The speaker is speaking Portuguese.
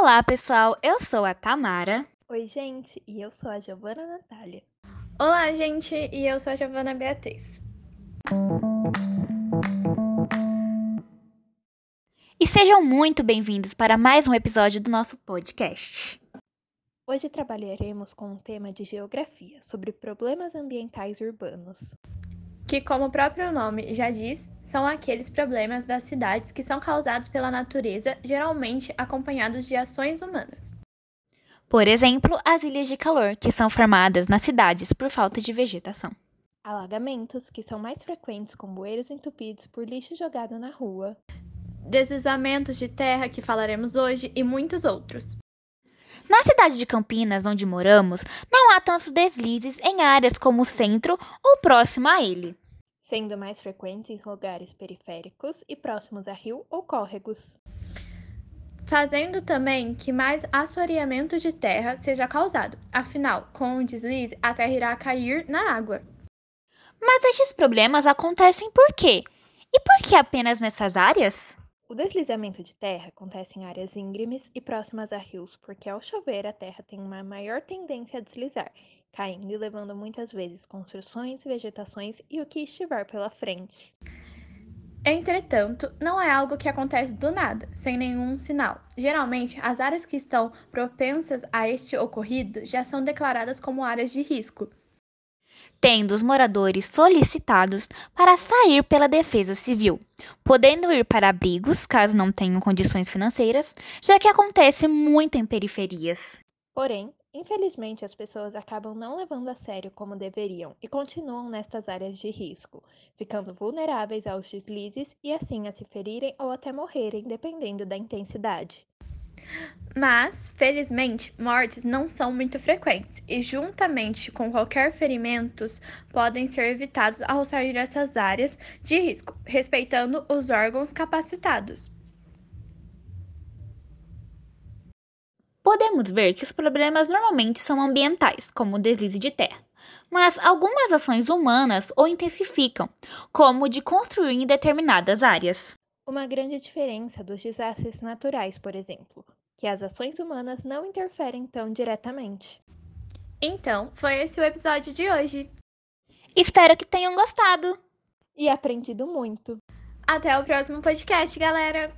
Olá, pessoal. Eu sou a Tamara. Oi, gente, e eu sou a Giovana Natália. Olá, gente, e eu sou a Giovana Beatriz. E sejam muito bem-vindos para mais um episódio do nosso podcast. Hoje trabalharemos com um tema de geografia sobre problemas ambientais urbanos. Que, como o próprio nome já diz, são aqueles problemas das cidades que são causados pela natureza, geralmente acompanhados de ações humanas. Por exemplo, as ilhas de calor, que são formadas nas cidades por falta de vegetação. Alagamentos, que são mais frequentes com bueiros entupidos por lixo jogado na rua. Deslizamentos de terra, que falaremos hoje, e muitos outros. Na cidade de Campinas, onde moramos, não há tantos deslizes em áreas como o centro ou próximo a ele sendo mais frequentes em lugares periféricos e próximos a rio ou córregos. Fazendo também que mais assoreamento de terra seja causado, afinal, com o deslize, a terra irá cair na água. Mas estes problemas acontecem por quê? E por que apenas nessas áreas? O deslizamento de terra acontece em áreas íngremes e próximas a rios, porque ao chover a terra tem uma maior tendência a deslizar, caindo e levando muitas vezes construções, vegetações e o que estiver pela frente. Entretanto, não é algo que acontece do nada, sem nenhum sinal. Geralmente, as áreas que estão propensas a este ocorrido já são declaradas como áreas de risco, tendo os moradores solicitados para sair pela Defesa Civil, podendo ir para abrigos caso não tenham condições financeiras, já que acontece muito em periferias. Porém, infelizmente as pessoas acabam não levando a sério como deveriam e continuam nestas áreas de risco, ficando vulneráveis aos deslizes e assim a se ferirem ou até morrerem, dependendo da intensidade. Mas, felizmente, mortes não são muito frequentes e, juntamente com qualquer ferimentos, podem ser evitados ao sair dessas áreas de risco, respeitando os órgãos capacitados. Podemos ver que os problemas normalmente são ambientais, como o deslize de terra, mas algumas ações humanas o intensificam, como de construir em determinadas áreas. Uma grande diferença dos desastres naturais, por exemplo, que as ações humanas não interferem tão diretamente. Então, foi esse o episódio de hoje. Espero que tenham gostado e aprendido muito. Até o próximo podcast, galera!